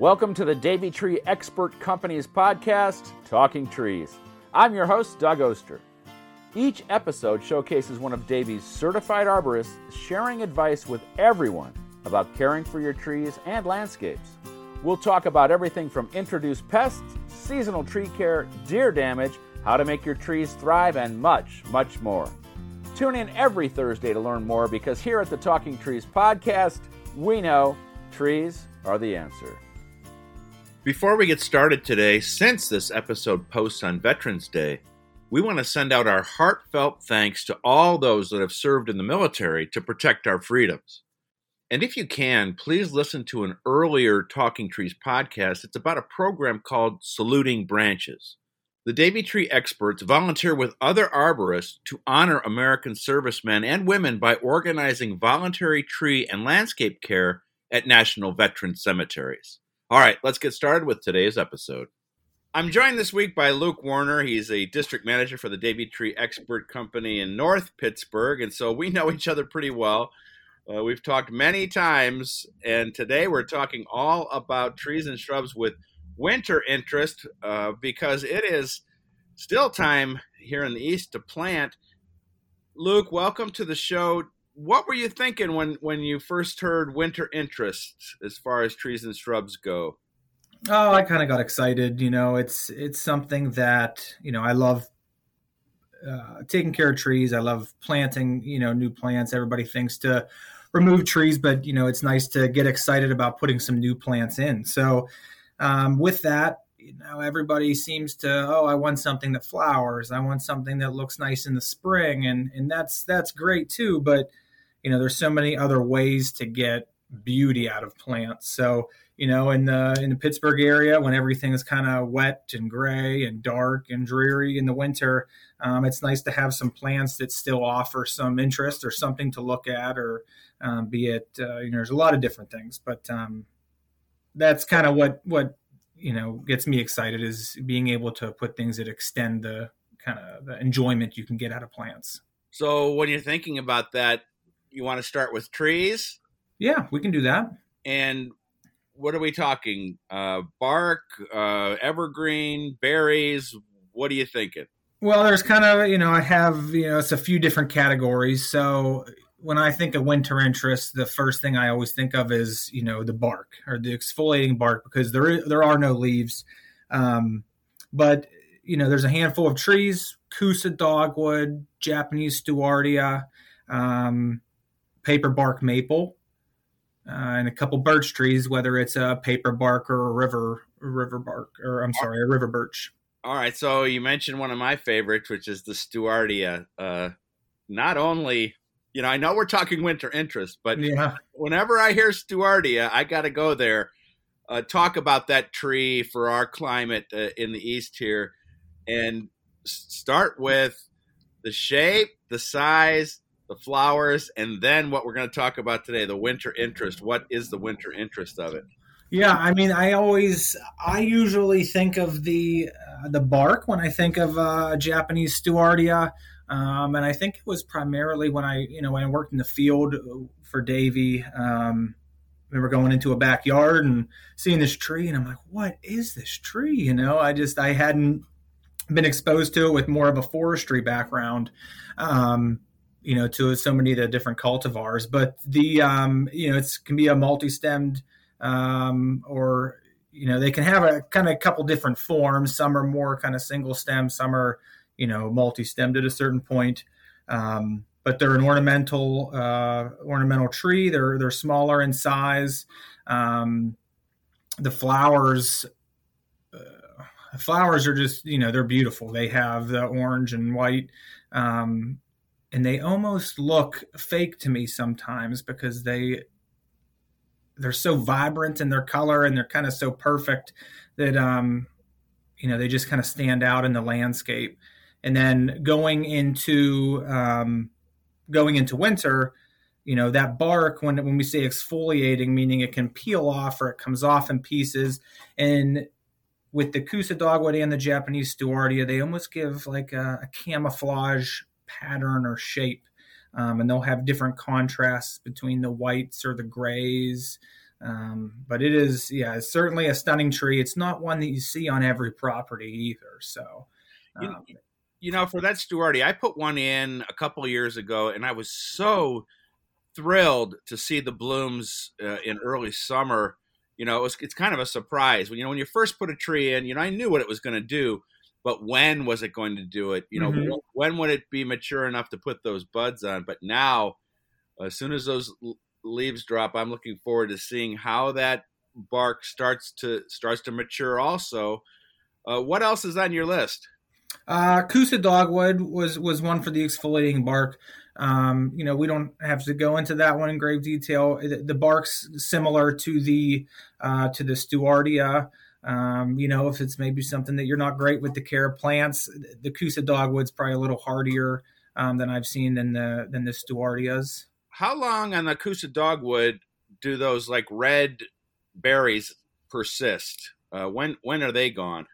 Welcome to the Davey Tree Expert Companies podcast, Talking Trees. I'm your host, Doug Oster. Each episode showcases one of Davey's certified arborists sharing advice with everyone about caring for your trees and landscapes. We'll talk about everything from introduced pests, seasonal tree care, deer damage, how to make your trees thrive, and much, much more. Tune in every Thursday to learn more because here at the Talking Trees podcast, we know trees are the answer. Before we get started today, since this episode posts on Veterans Day, we want to send out our heartfelt thanks to all those that have served in the military to protect our freedoms. And if you can, please listen to an earlier Talking Trees podcast. It's about a program called Saluting Branches. The Davey Tree experts volunteer with other arborists to honor American servicemen and women by organizing voluntary tree and landscape care at national veteran cemeteries. All right, let's get started with today's episode. I'm joined this week by Luke Warner. He's a district manager for the Davey Tree Expert Company in North Pittsburgh, and so we know each other pretty well. Uh, we've talked many times, and today we're talking all about trees and shrubs with winter interest uh, because it is still time here in the East to plant. Luke, welcome to the show what were you thinking when when you first heard winter interest as far as trees and shrubs go? Oh, I kind of got excited. You know, it's it's something that you know I love uh, taking care of trees. I love planting. You know, new plants. Everybody thinks to remove trees, but you know, it's nice to get excited about putting some new plants in. So, um, with that, you know, everybody seems to oh, I want something that flowers. I want something that looks nice in the spring, and and that's that's great too. But you know there's so many other ways to get beauty out of plants. So you know in the in the pittsburgh area when everything is kind of wet and gray and dark and dreary in the winter um, it's nice to have some plants that still offer some interest or something to look at or um, be it uh, you know there's a lot of different things but um, that's kind of what what you know gets me excited is being able to put things that extend the kind of the enjoyment you can get out of plants. So when you're thinking about that you want to start with trees? Yeah, we can do that. And what are we talking? Uh, bark, uh, evergreen, berries? What are you thinking? Well, there's kind of, you know, I have, you know, it's a few different categories. So when I think of winter interest, the first thing I always think of is, you know, the bark or the exfoliating bark because there there are no leaves. Um, but you know, there's a handful of trees: Kousa dogwood, Japanese Stewartia, um, paper bark maple, uh, and a couple birch trees, whether it's a paper bark or a river river bark, or I'm sorry, a river birch. All right, so you mentioned one of my favorites, which is the Stewartia. Uh, not only, you know, I know we're talking winter interest, but yeah. whenever I hear Stewartia, I got to go there. Uh, talk about that tree for our climate uh, in the east here, and start with the shape, the size, the flowers, and then what we're going to talk about today the winter interest. What is the winter interest of it? Yeah, I mean, I always, I usually think of the uh, the bark when I think of uh, Japanese Stewartia, um, and I think it was primarily when I, you know, when I worked in the field for Davey. Um, I remember going into a backyard and seeing this tree, and I'm like, "What is this tree?" You know, I just I hadn't been exposed to it with more of a forestry background. Um, you know, to so many of the different cultivars. But the, um, you know, it can be a multi-stemmed um, or, you know, they can have a kind of a couple different forms. Some are more kind of single stem, some are, you know, multi-stemmed at a certain point. Um, but they're an ornamental uh, ornamental tree. They're they're smaller in size. Um, the flowers uh, flowers are just you know they're beautiful. They have the orange and white um, and they almost look fake to me sometimes because they they're so vibrant in their color and they're kind of so perfect that um you know they just kind of stand out in the landscape. And then going into um going into winter you know that bark when when we say exfoliating meaning it can peel off or it comes off in pieces. And with the kousa dogwood and the Japanese Stewartia, they almost give like a, a camouflage pattern or shape. Um, and they'll have different contrasts between the whites or the grays. Um, but it is, yeah, it's certainly a stunning tree. It's not one that you see on every property either. So, um, you, you, know, for that Stewartia, I put one in a couple years ago, and I was so thrilled to see the blooms uh, in early summer. You know, it was, it's kind of a surprise when you know when you first put a tree in. You know, I knew what it was going to do, but when was it going to do it? You know, mm-hmm. when would it be mature enough to put those buds on? But now, as soon as those leaves drop, I'm looking forward to seeing how that bark starts to starts to mature. Also, uh, what else is on your list? Uh, Kousa dogwood was was one for the exfoliating bark. Um, you know, we don't have to go into that one in grave detail. The, the bark's similar to the uh, to the Stewartia. Um, you know, if it's maybe something that you're not great with the care of plants, the Kousa dogwood's probably a little hardier um, than I've seen than the than the Stewartias how long on the Kousa dogwood do those like red berries persist? Uh, when when are they gone?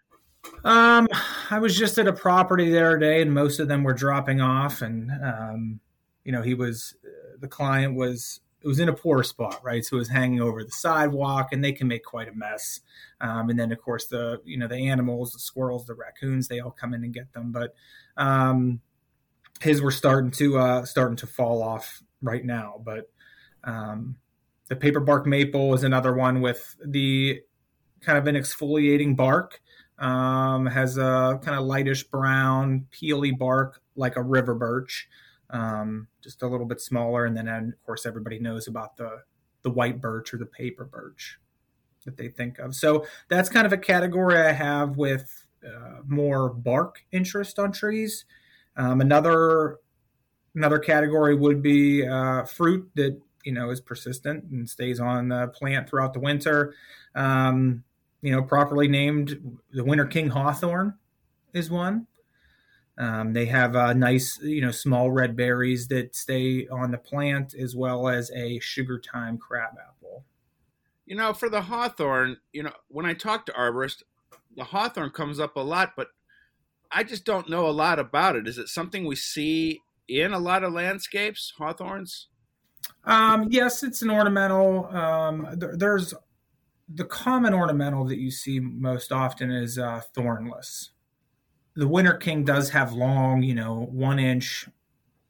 Um, I was just at a property the other day, and most of them were dropping off, and um, you know, he was the client was it was in a poor spot, right? So it was hanging over the sidewalk, and they can make quite a mess. Um, and then, of course, the you know the animals, the squirrels, the raccoons, they all come in and get them. But um, his were starting to uh, starting to fall off right now. But um, the paper bark maple is another one with the kind of an exfoliating bark. Um, has a kind of lightish brown, peely bark like a river birch, um, just a little bit smaller. And then, of course, everybody knows about the the white birch or the paper birch that they think of. So that's kind of a category I have with uh, more bark interest on trees. Um, another Another category would be uh, fruit that you know is persistent and stays on the plant throughout the winter. Um, you know, properly named the Winter King Hawthorn is one. Um, they have uh, nice, you know, small red berries that stay on the plant, as well as a Sugartyme crab apple. You know, for the hawthorn, you know, when I talk to arborists, the hawthorn comes up a lot, but I just don't know a lot about it. Is it something we see in a lot of landscapes, hawthorns? Um, yes, it's an ornamental. Um, there, there's the common ornamental that you see most often is uh, thornless. The winter king does have long, you know, one inch,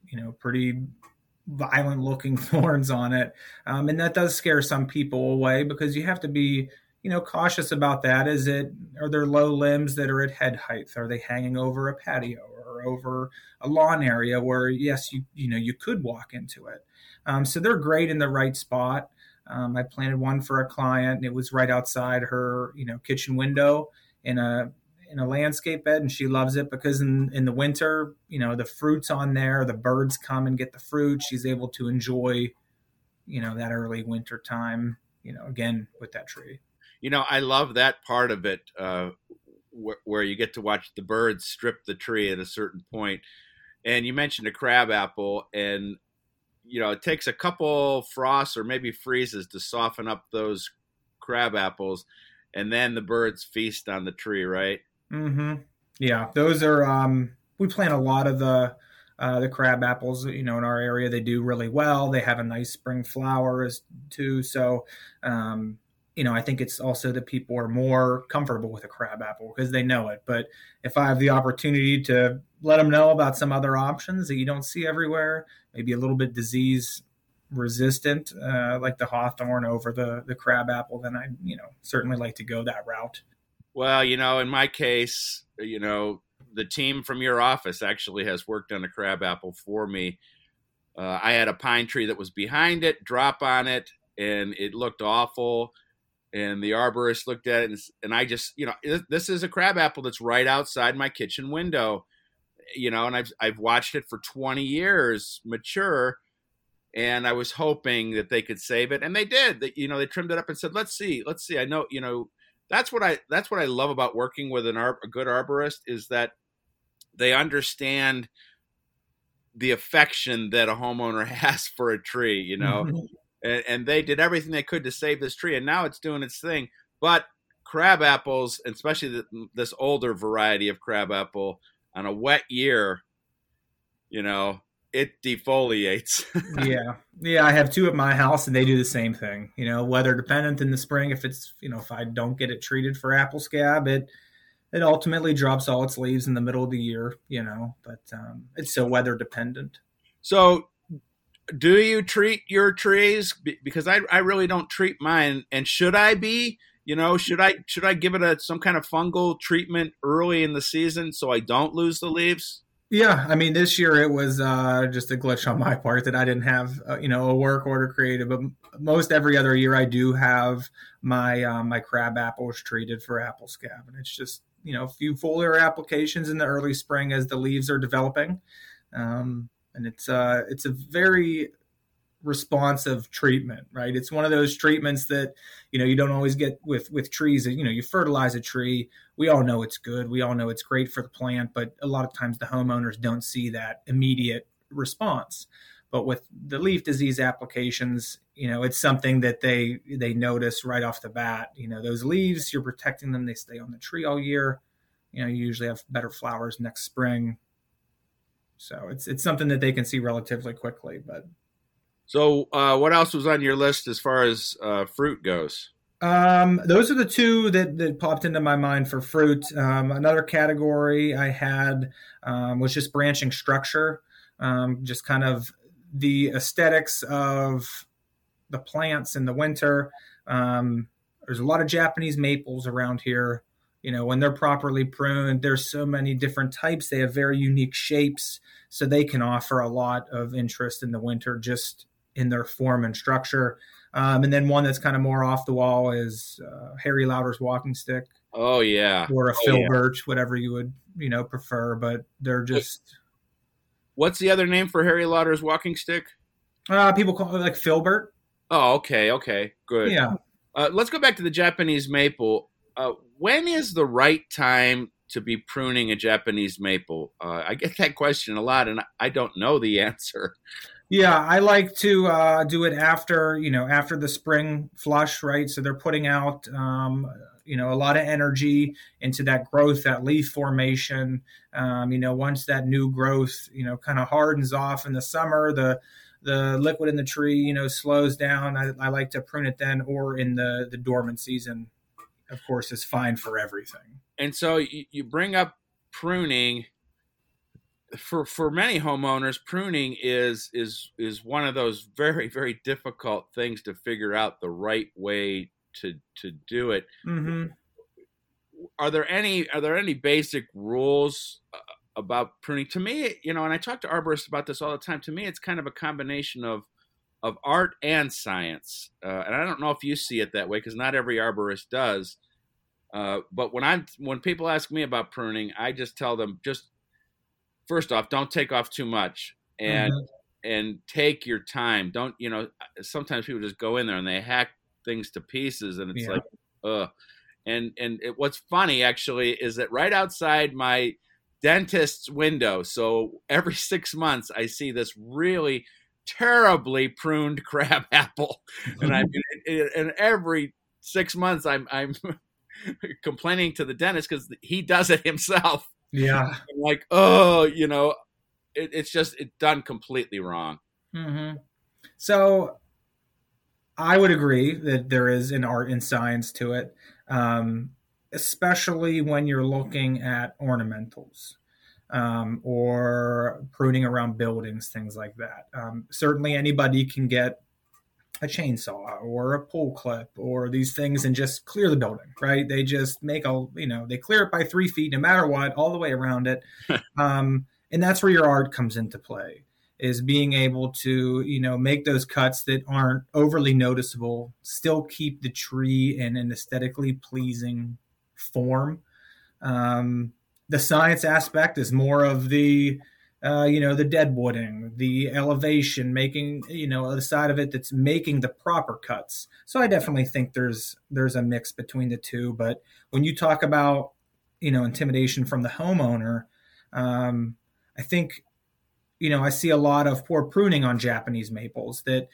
you know, pretty violent looking thorns on it, um, and that does scare some people away because you have to be, you know, cautious about that. Is it are there low limbs that are at head height? Are they hanging over a patio? Or over a lawn area where yes you you know you could walk into it um, so they're great in the right spot um, i planted one for a client and it was right outside her you know kitchen window in a in a landscape bed and she loves it because in, in the winter you know the fruits on there the birds come and get the fruit she's able to enjoy you know that early winter time you know again with that tree you know i love that part of it uh, where you get to watch the birds strip the tree at a certain point. And you mentioned a crab apple, and you know it takes a couple frosts or maybe freezes to soften up those crab apples, and then the birds feast on the tree, right? Mm-hmm. Yeah, those are. Um, we plant a lot of the uh, the crab apples. You know, in our area, they do really well. They have a nice spring flowers too. So, um, you know, I think it's also that people are more comfortable with a crab apple because they know it. But if I have the opportunity to let them know about some other options that you don't see everywhere, maybe a little bit disease resistant, uh, like the hawthorn over the the crab apple, then I, you know, certainly like to go that route. Well, you know, in my case, you know, the team from your office actually has worked on a crab apple for me. Uh, I had a pine tree that was behind it, drop on it, and it looked awful and the arborist looked at it and, and i just you know this is a crab apple that's right outside my kitchen window you know and i've i've watched it for 20 years mature and i was hoping that they could save it and they did that you know they trimmed it up and said let's see let's see i know you know that's what i that's what i love about working with an ar- a good arborist is that they understand the affection that a homeowner has for a tree you know mm-hmm and, and they did everything they could to save this tree, and now it's doing its thing. But crab apples, especially the, this older variety of crab apple, on a wet year, you know, it defoliates. yeah, yeah. I have two at my house, and they do the same thing. You know, weather dependent in the spring. If it's you know if I don't get it treated for apple scab, it it ultimately drops all its leaves in the middle of the year. You know, but um, it's so weather dependent. So, do you treat your trees? Because I I really don't treat mine, and should I be? You know, should I should I give it a some kind of fungal treatment early in the season so I don't lose the leaves? Yeah, I mean, this year it was uh, just a glitch on my part that I didn't have, uh, you know, a work order created. But most every other year, I do have my uh, my crab apples treated for apple scab, and it's just you know a few foliar applications in the early spring as the leaves are developing, um, and it's uh it's a very responsive treatment right? It's one of those treatments that you know you don't always get with with trees. You know you fertilize a tree. We all know it's good. We all know it's great for the plant but a lot of times the homeowners don't see that immediate response. But with the leaf disease applications you know it's something that they they notice right off the bat. You know those leaves you're protecting them. They stay on the tree all year. You know you usually have better flowers next spring. So it's it's something that they can see relatively quickly but so, uh, what else was on your list as far as uh, fruit goes? Um, those are the two that, that popped into my mind for fruit. Um, another category I had um, was just branching structure, um, just kind of the aesthetics of the plants in the winter. Um, there's a lot of Japanese maples around here. You know, when they're properly pruned, there's so many different types. They have very unique shapes, so they can offer a lot of interest in the winter just in their form and structure. Um, and then one that's kind of more off the wall is uh, Harry Lauder's walking stick. Oh yeah, or a oh, filbert, yeah. whatever you would you know prefer. But they're just. What's the other name for Harry Lauder's walking stick? Uh, people call it like filbert. Oh, okay, okay, good. Yeah. Uh, let's go back to the Japanese maple. Uh, when is the right time to be pruning a Japanese maple? Uh, I get that question a lot, and I don't know the answer. Yeah, I like to uh, do it after you know after the spring flush, right? So they're putting out um, you know a lot of energy into that growth, that leaf formation. Um, you know, once that new growth you know kind of hardens off in the summer, the the liquid in the tree you know slows down. I, I like to prune it then, or in the the dormant season. Of course, is fine for everything. And so you, you bring up pruning for for many homeowners pruning is is is one of those very very difficult things to figure out the right way to to do it mm-hmm. are there any are there any basic rules uh, about pruning to me you know and i talk to arborists about this all the time to me it's kind of a combination of of art and science uh, and i don't know if you see it that way because not every arborist does uh, but when i'm when people ask me about pruning i just tell them just first off, don't take off too much and mm-hmm. and take your time. Don't you know? Sometimes people just go in there and they hack things to pieces, and it's yeah. like, ugh. And and it, what's funny actually is that right outside my dentist's window, so every six months I see this really terribly pruned crab apple, and I mean, and every six months I'm I'm complaining to the dentist because he does it himself yeah. Like, oh, you know, it, it's just it done completely wrong. Mm-hmm. So I would agree that there is an art and science to it, um, especially when you're looking at ornamentals. Um, or pruning around buildings, things like that. Um, certainly, anybody can get a chainsaw or a pull clip or these things and just clear the building, right? They just make a, you know, they clear it by three feet no matter what, all the way around it. um, and that's where your art comes into play is being able to, you know, make those cuts that aren't overly noticeable, still keep the tree in an aesthetically pleasing form. Um, the science aspect is more of the, uh, you know, the deadwooding, the elevation, making you know the side of it that's making the proper cuts. So I definitely think there's there's a mix between the two. But when you talk about you know intimidation from the homeowner, um, I think you know I see a lot of poor pruning on Japanese maples that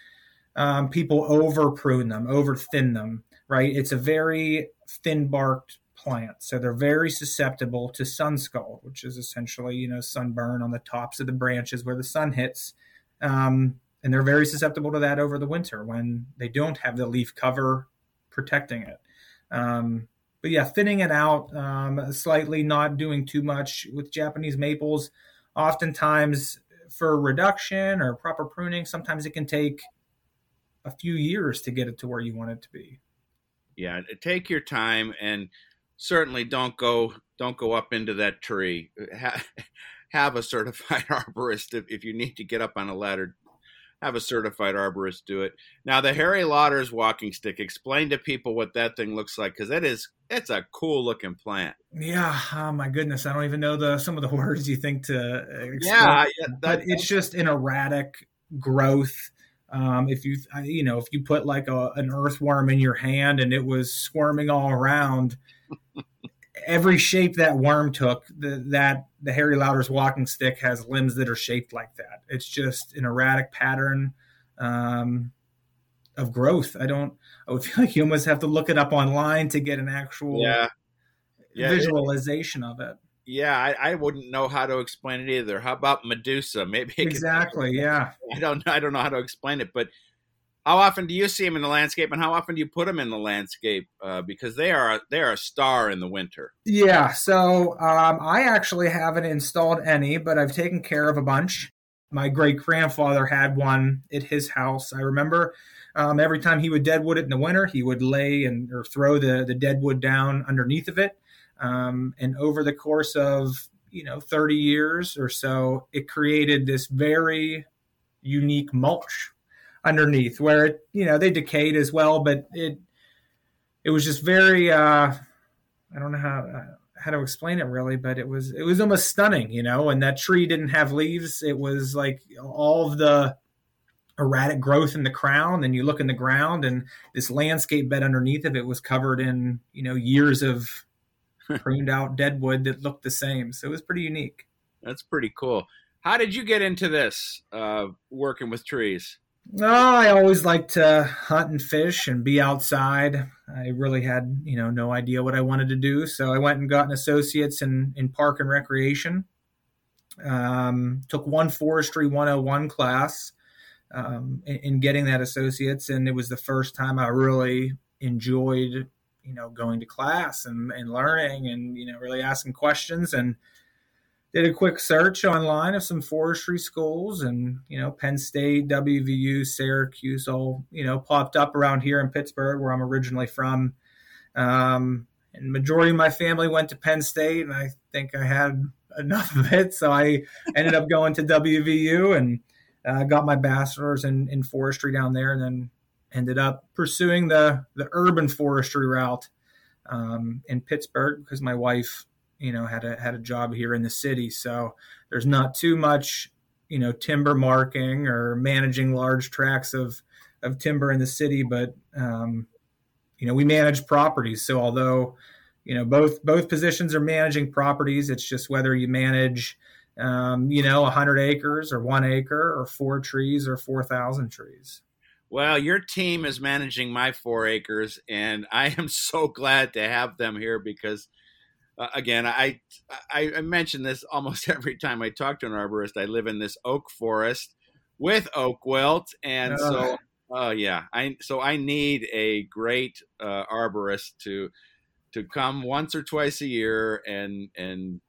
um, people over prune them, over thin them. Right? It's a very thin barked plant, so they're very susceptible to sun scald, which is essentially you know sunburn on the tops of the branches where the sun hits. Um, and they're very susceptible to that over the winter when they don't have the leaf cover protecting it. Um, but yeah, thinning it out um, slightly, not doing too much with Japanese maples. Oftentimes, for reduction or proper pruning, sometimes it can take a few years to get it to where you want it to be. Yeah, take your time and certainly don't go don't go up into that tree. have a certified arborist if, if you need to get up on a ladder have a certified arborist do it. Now, the Harry Lauder's walking stick. Explain to people what that thing looks like because it is it's a cool looking plant. Yeah, oh my goodness, I don't even know the some of the words you think to explain. Yeah, yeah that, but it's just an erratic growth. Um, if you you know if you put like a, an earthworm in your hand and it was squirming all around every shape that worm took, the, that the Harry Lauder's walking stick has limbs that are shaped like that. It's just an erratic pattern um, of growth. I don't. I would feel like you almost have to look it up online to get an actual yeah. Yeah, visualization of it. Yeah, I, I, wouldn't know how to explain it either. How about Medusa? Maybe exactly. yeah, I don't. I don't know how to explain it, but how often do you see them in the landscape, and how often do you put them in the landscape? Uh, because they are they are a star in the winter. Yeah, so um, I actually haven't installed any, but I've taken care of a bunch. My great grandfather had one at his house. I remember um, every time he would deadwood it in the winter, he would lay and or throw the the deadwood down underneath of it. Um, and over the course of you know 30 years or so, it created this very unique mulch underneath where it you know they decayed as well but it it was just very uh i don't know how uh, how to explain it really but it was it was almost stunning you know and that tree didn't have leaves. It was like all of the erratic growth in the crown and you look in the ground and this landscape bed underneath of it was covered in you know years of pruned out dead wood that looked the same. So it was pretty unique. That's pretty cool. How did you get into this uh, working with trees no, I always liked to hunt and fish and be outside. I really had, you know, no idea what I wanted to do, so I went and got an associate's in in park and recreation. Um, took one forestry 101 class um, in, in getting that associate's, and it was the first time I really enjoyed, you know, going to class and, and learning and you know really asking questions and did a quick search online of some forestry schools and you know penn state wvu syracuse all you know popped up around here in pittsburgh where i'm originally from. Um, and majority of my family went to penn state and i think i had enough of it. So i ended up going to wvu and uh, got my bachelor's in, in forestry down there and then ended up pursuing the the urban forestry route um, in pittsburgh because my wife you know had a had a job here in the city. So there's not too much you know timber marking or managing large tracts of of timber in the city but um, you know we manage properties. So although you know both both positions are managing properties it's just whether you manage um, you know 100 acres or one acre or four trees or 4000 trees. Well, your team is managing my four acres, and I am so glad to have them here because uh, again, I, I I mention this almost every time I talk to an arborist. I live in this oak forest with oak wilt, and so oh uh, yeah, I so I need a great uh, arborist to to come once or twice a year and and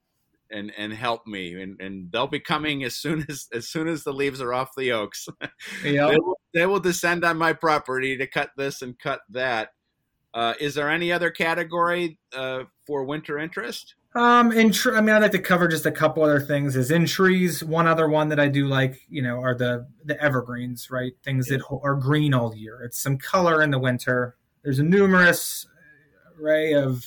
and and help me and, and they'll be coming as soon as as soon as the leaves are off the oaks yep. they, will, they will descend on my property to cut this and cut that uh, is there any other category uh, for winter interest? Um, in tr- I mean, I'd like to cover just a couple other things. Is in trees. One other one that I do like, you know, are the the evergreens, right? Things yeah. that are green all year. It's some color in the winter. There's a numerous array of,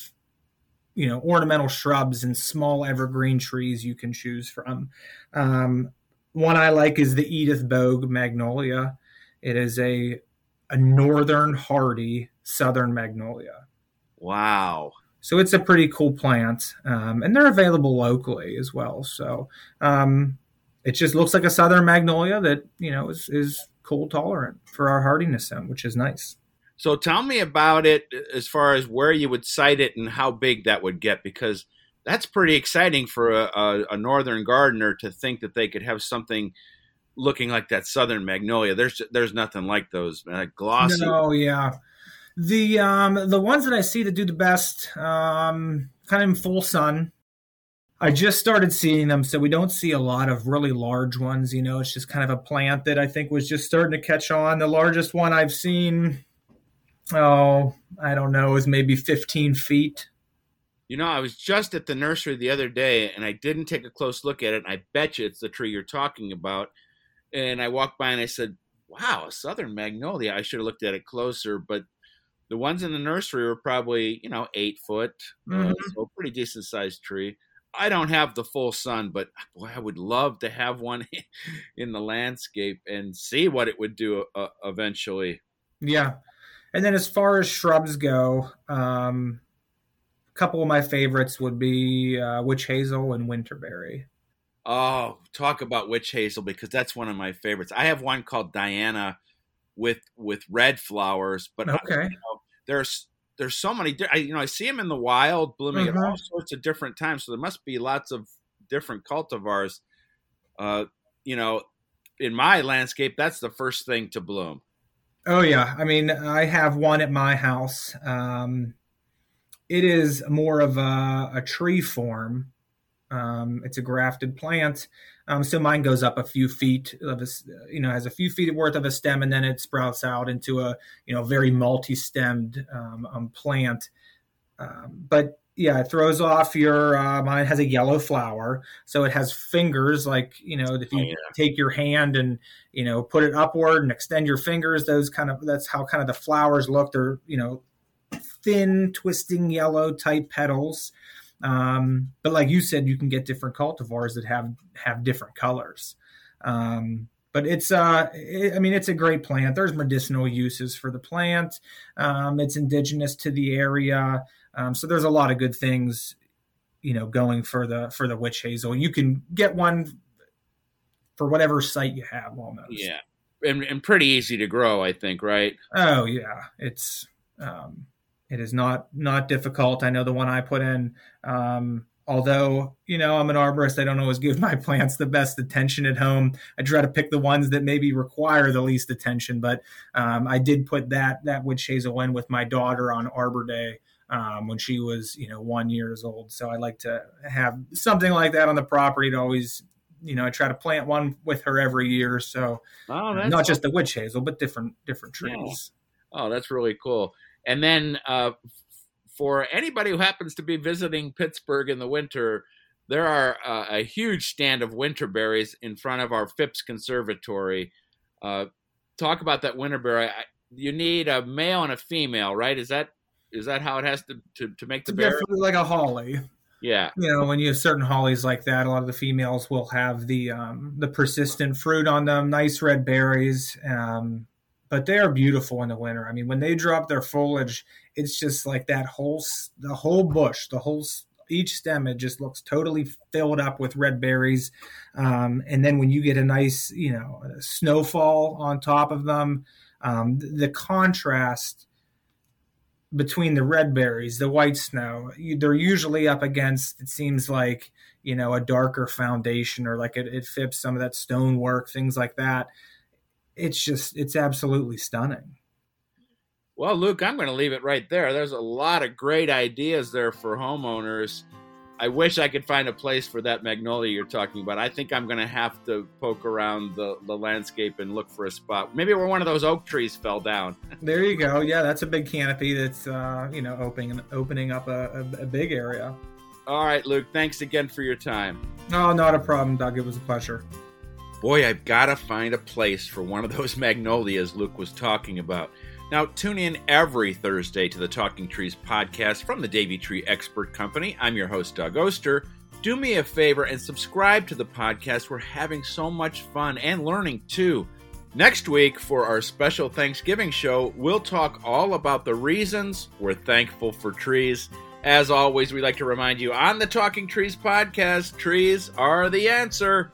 you know, ornamental shrubs and small evergreen trees you can choose from. Um, one I like is the Edith Bogue magnolia. It is a a northern hardy southern magnolia. Wow. So it's a pretty cool plant, um, and they're available locally as well. So um, it just looks like a southern magnolia that you know is, is cold tolerant for our hardiness zone, which is nice. So tell me about it as far as where you would site it and how big that would get, because that's pretty exciting for a, a, a northern gardener to think that they could have something looking like that southern magnolia. There's there's nothing like those uh, glossy. No, yeah. The um the ones that I see that do the best, um, kind of in full sun. I just started seeing them, so we don't see a lot of really large ones. You know, it's just kind of a plant that I think was just starting to catch on. The largest one I've seen, oh, I don't know, is maybe 15 feet. You know, I was just at the nursery the other day and I didn't take a close look at it. I bet you it's the tree you're talking about. And I walked by and I said, wow, a southern magnolia. I should have looked at it closer. But the ones in the nursery were probably, you know, eight foot. Mhm. Uh, so pretty decent sized tree. I don't have the full sun, but boy, I would love to have one in the landscape and see what it would do uh, eventually. Yeah. And then as far as shrubs go, um, a couple of my favorites would be uh, witch hazel and winterberry. Oh, talk about witch hazel because that's one of my favorites. I have one called Diana with with red flowers, but I- Okay. you know, there's there's so many. I, you know, I see them in the wild blooming at all Mhm. sorts of different times. So there must be lots of different cultivars. Uh, you know, in my landscape, that's the first thing to bloom. Oh yeah, I mean, I have one at my house. Um, it is more of a, a tree form. Um, it's a grafted plant, um, so mine goes up a few feet of a, you know, has a few feet worth of a stem, and then it sprouts out into a you know very multi-stemmed um, um, plant. Um, but yeah, it throws off your. Uh, mine has a yellow flower, so it has fingers like you know if you Oh, yeah. take your hand and you know put it upward and extend your fingers. Those kind of that's how kind of the flowers look. They're you know thin, twisting yellow type petals. Um, but like you said, you can get different cultivars that have have different colors. Um, but it's uh, it, I mean, it's a great plant. There's medicinal uses for the plant. Um, it's indigenous to the area, um, so there's a lot of good things, you know, going for the for the witch hazel. You can get one for whatever site you have, almost. Yeah, and, and pretty easy to grow, I think. Right? Oh yeah, it's um, it is not not difficult. I know the one I put in. Um, although you know I'm an arborist, I don't always give my plants the best attention at home. I try to pick the ones that maybe require the least attention. But um, I did put that that witch hazel in with my daughter on Arbor Day. Um, when she was, you know, one years old, so I like to have something like that on the property to always, you know, I try to plant one with her every year. So Oh, uh, not just the witch hazel, but different different Yeah. trees. Oh, that's really cool. And then uh, for anybody who happens to be visiting Pittsburgh in the winter, there are uh, a huge stand of winterberries in front of our Phipps Conservatory. Uh, talk about that winterberry. I, you need a male and a female, right? Is that is that how it has to to, to make the berry? definitely like a holly. Yeah. You know, when you have certain hollies like that, a lot of the females will have the um, the persistent fruit on them, nice red berries. Um, but they are beautiful in the winter. I mean, when they drop their foliage, it's just like that whole the whole bush, the whole each stem, it just looks totally filled up with red berries. Um, and then when you get a nice, you know, snowfall on top of them, um, th- the contrast between the red berries, the white snow, they're usually up against, it seems like, you know, a darker foundation or like it, it fits some of that stonework, things like that. It's just, it's absolutely stunning. Well, Luke, I'm going to leave it right there. There's a lot of great ideas there for homeowners. I wish I could find a place for that magnolia you're talking about. I think I'm going to have to poke around the, the landscape and look for a spot. Maybe where one of those oak trees fell down. There you go. Yeah, that's a big canopy that's, uh, you know, opening, opening up a, a, a big area. All right, Luke, thanks again for your time. Oh, not a problem, Doug. It was a pleasure. Boy, I've got to find a place for one of those magnolias Luke was talking about. Now, tune in every Thursday to the Talking Trees podcast from the Davey Tree Expert Company. I'm your host, Doug Oster. Do me a favor and subscribe to the podcast. We're having so much fun and learning too. Next week, for our special Thanksgiving show, we'll talk all about the reasons we're thankful for trees. As always, we like to remind you on the Talking Trees podcast trees are the answer.